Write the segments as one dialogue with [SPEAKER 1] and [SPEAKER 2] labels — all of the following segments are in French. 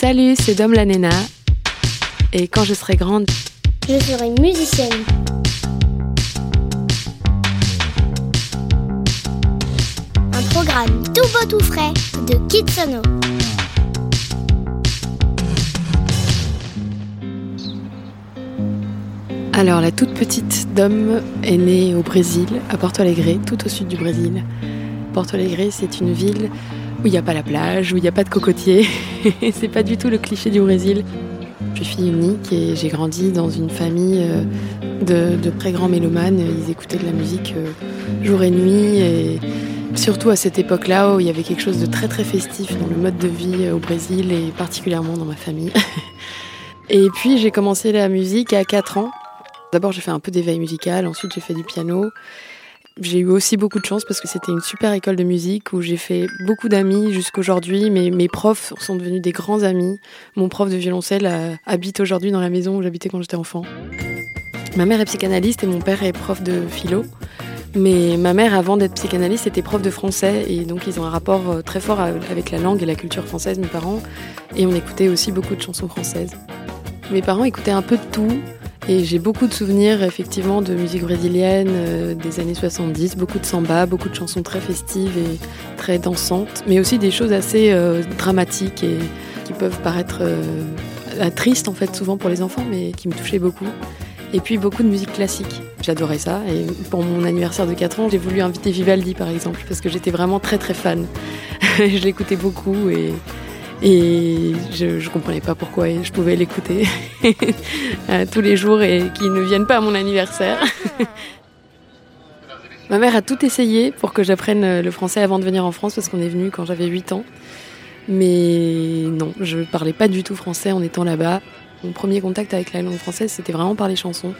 [SPEAKER 1] Salut, c'est Dom la Nena. Et quand je serai grande,
[SPEAKER 2] je serai musicienne. Un programme tout beau tout frais de Kitsono.
[SPEAKER 1] Alors, la toute petite Dom est née au Brésil, à Porto Alegre, tout au sud du Brésil. Porto Alegre, c'est une ville où il n'y a pas la plage, où il n'y a pas de cocotiers. c'est pas du tout le cliché du Brésil. Je suis fille unique et j'ai grandi dans une famille euh, de, très grands mélomanes. Ils écoutaient de la musique euh, jour et nuit et surtout à cette époque-là où il y avait quelque chose de très très festif dans le mode de vie euh, au Brésil et particulièrement dans ma famille. et puis j'ai commencé la musique à 4 ans. D'abord j'ai fait un peu d'éveil musical, ensuite j'ai fait du piano j'ai eu aussi beaucoup de chance parce que c'était une super école de musique où j'ai fait beaucoup d'amis jusqu'aujourd'hui. Mes, mes profs sont devenus des grands amis. Mon prof de violoncelle euh, habite aujourd'hui dans la maison où j'habitais quand j'étais enfant. Ma mère est psychanalyste et mon père est prof de philo. Mais ma mère, avant d'être psychanalyste, était prof de français et donc ils ont un rapport euh, très fort avec la langue et la culture française, mes parents. Et on écoutait aussi beaucoup de chansons françaises. Mes parents écoutaient un peu de tout. Et j'ai beaucoup de souvenirs effectivement de musique brésilienne euh, des années 70, beaucoup de samba, beaucoup de chansons très festives et très dansantes, mais aussi des choses assez euh, dramatiques et qui peuvent paraître euh, tristes en fait souvent pour les enfants, mais qui me touchaient beaucoup. Et puis beaucoup de musique classique. J'adorais ça. Et pour mon anniversaire de 4 ans, j'ai voulu inviter Vivaldi par exemple, parce que j'étais vraiment très très fan. je l'écoutais beaucoup et et je ne comprenais pas pourquoi je pouvais l'écouter euh, tous les jours et qu'il ne vienne pas à mon anniversaire. Ma mère a tout essayé pour que j'apprenne le français avant de venir en France parce qu'on est venu quand j'avais 8 ans. Mais non, je ne parlais pas du tout français en étant là-bas. Mon premier contact avec la langue française, c'était vraiment par les chansons.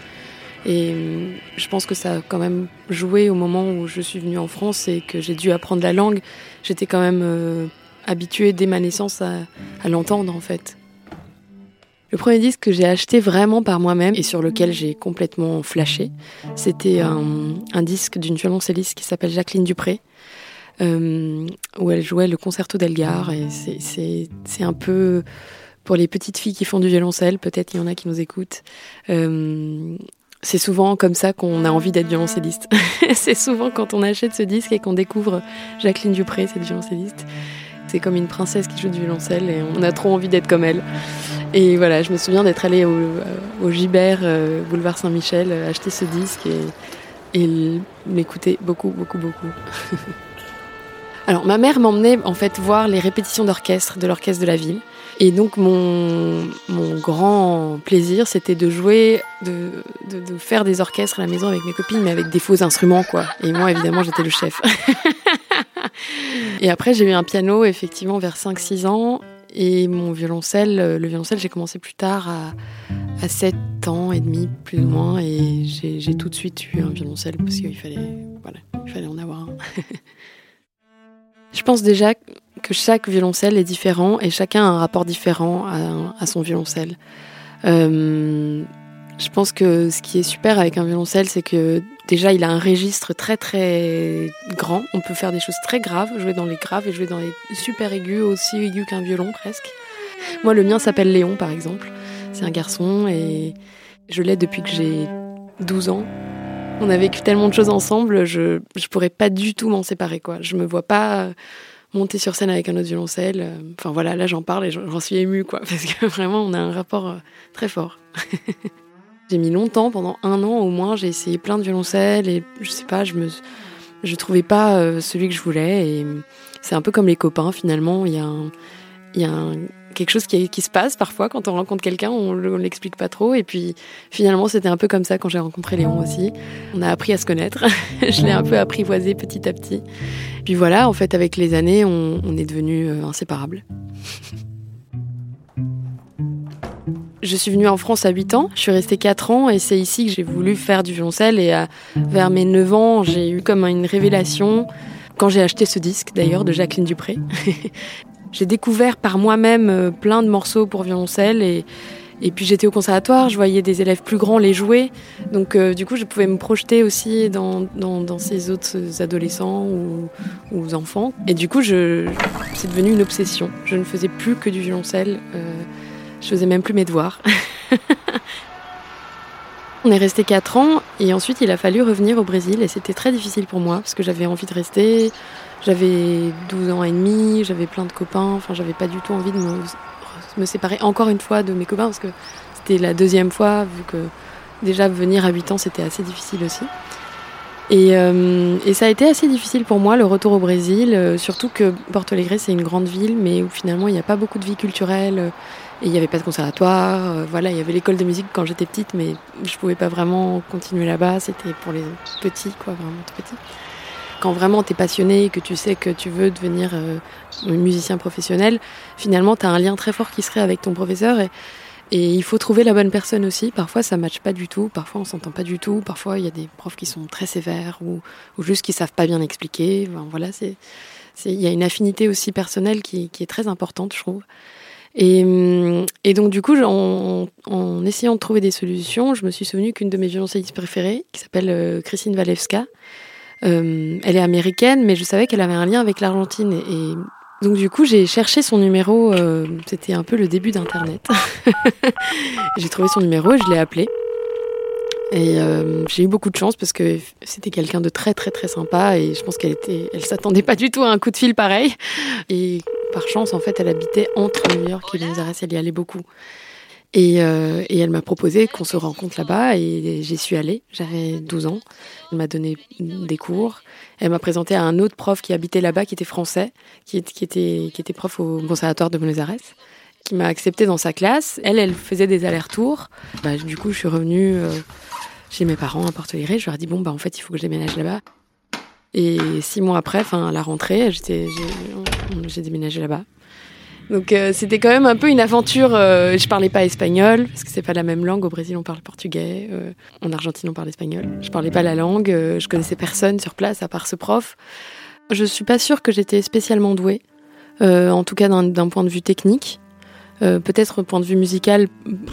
[SPEAKER 1] Et hum, je pense que ça a quand même joué au moment où je suis venue en France et que j'ai dû apprendre la langue. J'étais quand même euh, habituée dès ma naissance à, l'entendre en fait. Le premier disque que j'ai acheté vraiment par moi-même et sur lequel j'ai complètement flashé, c'était un, disque d'une violoncelliste qui s'appelle Jacqueline Dupré, euh, où elle jouait le concerto d'Elgar. Et c'est un peu pour les petites filles qui font du violoncelle, peut-être il y en a qui nous écoutent. Euh, c'est souvent comme ça qu'on a envie d'être violoncelliste. c'est souvent quand on achète ce disque et qu'on découvre Jacqueline Dupré, cette violoncelliste. C'est comme une princesse qui joue du violoncelle et on a trop envie d'être comme elle. Et voilà, je me souviens d'être allée au, euh, Gibert, euh, boulevard Saint-Michel, euh, acheter ce disque et, et m'écouter beaucoup, beaucoup, beaucoup. Alors ma mère m'emmenait en fait voir les répétitions d'orchestre de l'orchestre de la ville. Et donc mon, mon grand plaisir, c'était de jouer, de, de, faire des orchestres à la maison avec mes copines, mais avec des faux instruments, quoi. Et moi, évidemment, j'étais le chef. Et après, j'ai eu un piano, effectivement, vers 5-6 ans. Et mon violoncelle, le violoncelle, j'ai commencé plus tard à, à 7 ans et demi, plus ou moins. Et j'ai tout de suite eu un violoncelle parce qu'il fallait, voilà, il fallait en avoir un. Je pense déjà que chaque violoncelle est différent et chacun a un rapport différent à, à son violoncelle. Euh, je pense que ce qui est super avec un violoncelle, c'est que déjà il a un registre très très grand. On peut faire des choses très graves, jouer dans les graves et jouer dans les super aigus, aussi aigus qu'un violon presque. Moi, le mien s'appelle Léon par exemple. C'est un garçon et je l'ai depuis que j'ai 12 ans. On a vécu tellement de choses ensemble, je je pourrais pas du tout m'en séparer quoi. Je me vois pas monter sur scène avec un autre violoncelle. Enfin voilà, là j'en parle et j'en suis émue quoi parce que vraiment on a un rapport euh, très fort. J'ai mis longtemps, pendant un an au moins, j'ai essayé plein de violoncelles et je sais pas, je me, je trouvais pas euh, celui que je voulais et c'est un peu comme les copains finalement. Il y a, il y a quelque chose qui, qui, se passe parfois quand on rencontre quelqu'un, on, ne l'explique pas trop et puis finalement c'était un peu comme ça quand j'ai rencontré Léon aussi. On a appris à se connaître, je l'ai un peu apprivoisé petit à petit. Puis voilà, en fait avec les années, on, on est devenus euh, inséparables. Je suis venue en France à 8 ans, je suis restée 4 ans et c'est ici que j'ai voulu faire du violoncelle et à, vers mes 9 ans, j'ai eu comme une révélation quand j'ai acheté ce disque d'ailleurs de Jacqueline Dupré. j'ai découvert par moi-même euh, plein de morceaux pour violoncelle et, puis j'étais au conservatoire, je voyais des élèves plus grands les jouer, donc euh, du coup je pouvais me projeter aussi dans, ces autres adolescents ou, enfants. Et du coup c'est devenu une obsession. Je ne faisais plus que du violoncelle. Euh, je faisais même plus mes devoirs. On est resté 4 ans et ensuite il a fallu revenir au Brésil et c'était très difficile pour moi parce que j'avais envie de rester. J'avais 12 ans et demi, j'avais plein de copains, enfin j'avais pas du tout envie de me, séparer encore une fois de mes copains parce que c'était la deuxième fois vu que déjà venir à 8 ans c'était assez difficile aussi. Et, euh, et, ça a été assez difficile pour moi le retour au Brésil, euh, surtout que Porto Alegre c'est une grande ville mais où finalement il n'y a pas beaucoup de vie culturelle. Et il n'y avait pas de conservatoire. Euh, voilà, il y avait l'école de musique quand j'étais petite, mais je pouvais pas vraiment continuer là-bas. C'était pour les petits, quoi, vraiment tout petits. Quand vraiment tu es passionné et que tu sais que tu veux devenir euh, musicien professionnel, finalement tu as un lien très fort qui serait avec ton professeur. Et, il faut trouver la bonne personne aussi. Parfois, ça matche pas du tout. Parfois, on s'entend pas du tout. Parfois, il y a des profs qui sont très sévères ou, ou juste qui savent pas bien expliquer. voilà, c'est, il y a une affinité aussi personnelle qui, qui, est très importante, je trouve. Et, hum, et, donc, du coup, en, essayant de trouver des solutions, je me suis souvenu qu'une de mes violoncellistes préférées, qui s'appelle euh, Christine Walewska, euh, elle est américaine, mais je savais qu'elle avait un lien avec l'Argentine. Et, donc, du coup, j'ai cherché son numéro. Euh, C'était un peu le début d'Internet. j'ai trouvé son numéro et je l'ai appelé. Et euh, j'ai eu beaucoup de chance parce que c'était quelqu'un de très très très sympa et je pense qu'elle était, elle s'attendait pas du tout à un coup de fil pareil. Et par chance, en fait, elle habitait entre New York et Buenos Aires, elle y allait beaucoup. Et, euh, et elle m'a proposé qu'on se rencontre là-bas et j'y suis allée. J'avais 12 ans. Elle m'a donné des cours. Elle m'a présenté à un autre prof qui habitait là-bas, qui était français, qui, qui, était, qui était prof au conservatoire de Buenos Aires qui m'a accepté dans sa classe. Elle, elle faisait des allers-retours. Bah, du coup, je suis revenue euh, chez mes parents à Alegre. Je leur ai dit, bon, bah, en fait, il faut que je déménage là-bas. Et six mois après, à la rentrée, j'ai déménagé là-bas. Donc euh, c'était quand même un peu une aventure. Euh, je parlais pas espagnol parce que c'est pas la même langue. Au Brésil, on parle portugais. Euh, en Argentine, on parle espagnol. Je parlais pas la langue. je connaissais personne sur place à part ce prof. Je suis pas sûre que j'étais spécialement douée, en tout cas d'un point de vue technique. Peut-être au point de vue musical,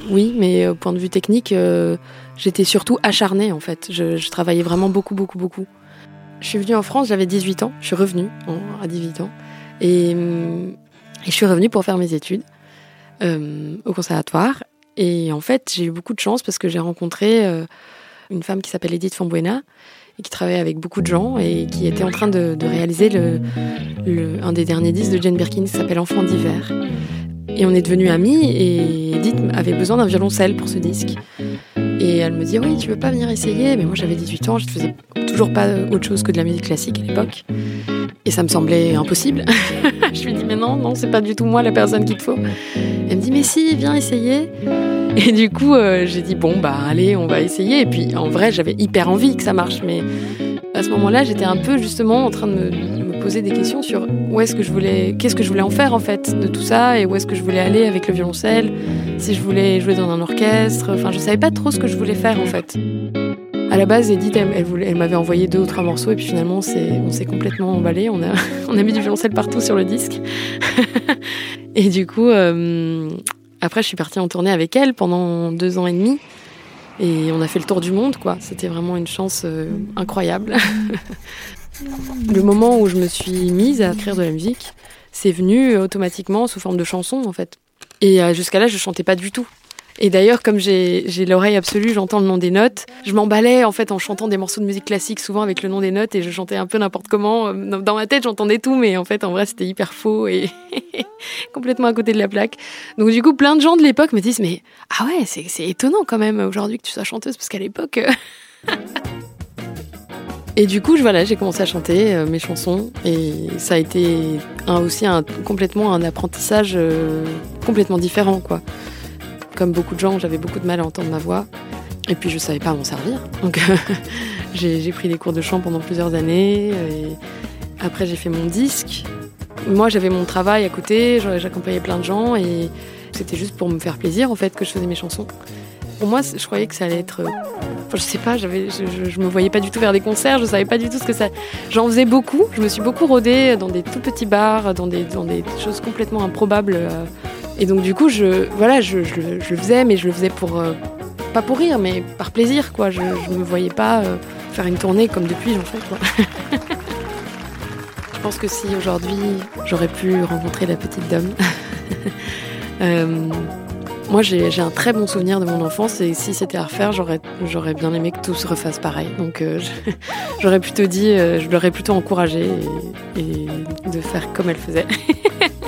[SPEAKER 1] oui, mais au point de vue technique, j'étais surtout acharnée en fait. Je, travaillais vraiment beaucoup, beaucoup, beaucoup. Je suis venue en France, j'avais 18 ans. Je suis revenue à 18 ans. Et, et, je suis revenue pour faire mes études euh, au conservatoire. Et en fait, j'ai eu beaucoup de chance parce que j'ai rencontré euh, une femme qui s'appelle Edith Fambuena et qui travaillait avec beaucoup de gens et qui était en train de, réaliser un des derniers disques de Jane Birkin qui s'appelle Enfant d'hiver. Et on est devenus amis et Edith avait besoin d'un violoncelle pour ce disque. Et elle me dit oui, tu veux pas venir essayer? Mais moi j'avais 18 ans, je ne faisais toujours pas autre chose que de la musique classique à l'époque. Et ça me semblait impossible. je lui dis mais non, non, c'est pas du tout moi la personne qu'il te faut. Elle me dit mais si, viens essayer. Et du coup, euh, j'ai dit bon bah allez, on va essayer. Et puis en vrai, j'avais hyper envie que ça marche, mais à ce moment-là, j'étais un peu justement en train de me, poser des questions sur où est-ce que je voulais, qu'est-ce que je voulais en faire en fait de tout ça et où est-ce que je voulais aller avec le violoncelle, si je voulais jouer dans un orchestre. Enfin, je savais pas trop ce que je voulais faire en fait. À la base, Edith, elle, m'avait envoyé deux ou trois morceaux et puis finalement, on s'est complètement emballé. On a, on a mis du violoncelle partout sur le disque. et du coup, euh, après, je suis partie en tournée avec elle pendant deux ans et demi. Et on a fait le tour du monde, quoi. C'était vraiment une chance euh, incroyable. le moment où je me suis mise à écrire de la musique, c'est venu automatiquement sous forme de chansons, en fait. Et euh, jusqu'à là, je chantais pas du tout. Et d'ailleurs, comme j'ai l'oreille absolue, j'entends le nom des notes. Je m'emballais en fait en chantant des morceaux de musique classique, souvent avec le nom des notes, et je chantais un peu n'importe comment. Dans ma tête, j'entendais tout, mais en fait, en vrai, c'était hyper faux et complètement à côté de la plaque. Donc du coup, plein de gens de l'époque me disent, mais ah ouais, c'est étonnant quand même aujourd'hui que tu sois chanteuse, parce qu'à l'époque. Et du coup, voilà, j'ai commencé à chanter euh, mes chansons et ça a été aussi un, complètement un apprentissage euh, complètement différent, quoi comme beaucoup de gens, j'avais beaucoup de mal à entendre ma voix. Et puis je savais pas m'en servir. Donc j'ai pris des cours de chant pendant plusieurs années. Et après j'ai fait mon disque. Moi j'avais mon travail à côté, j'accompagnais plein de gens et c'était juste pour me faire plaisir en fait que je faisais mes chansons. Pour moi, je croyais que ça allait être. Enfin, je sais pas, je, me voyais pas du tout faire des concerts, je savais pas du tout ce que ça. J'en faisais beaucoup, je me suis beaucoup rodée dans des tout petits bars, dans des, dans des choses complètement improbables. Euh, et donc du coup, je, voilà, je, je, le faisais, mais je le faisais pour euh, pas pour rire, mais par plaisir, quoi. Je, me voyais pas euh, faire une tournée comme depuis j'en fais, je pense que si aujourd'hui j'aurais pu rencontrer la petite dame, euh, moi j'ai un très bon souvenir de mon enfance et si c'était à refaire, j'aurais bien aimé que tout se refasse pareil. Donc euh, j'aurais plutôt dit, euh, je l'aurais plutôt encouragé et, et, de faire comme elle faisait.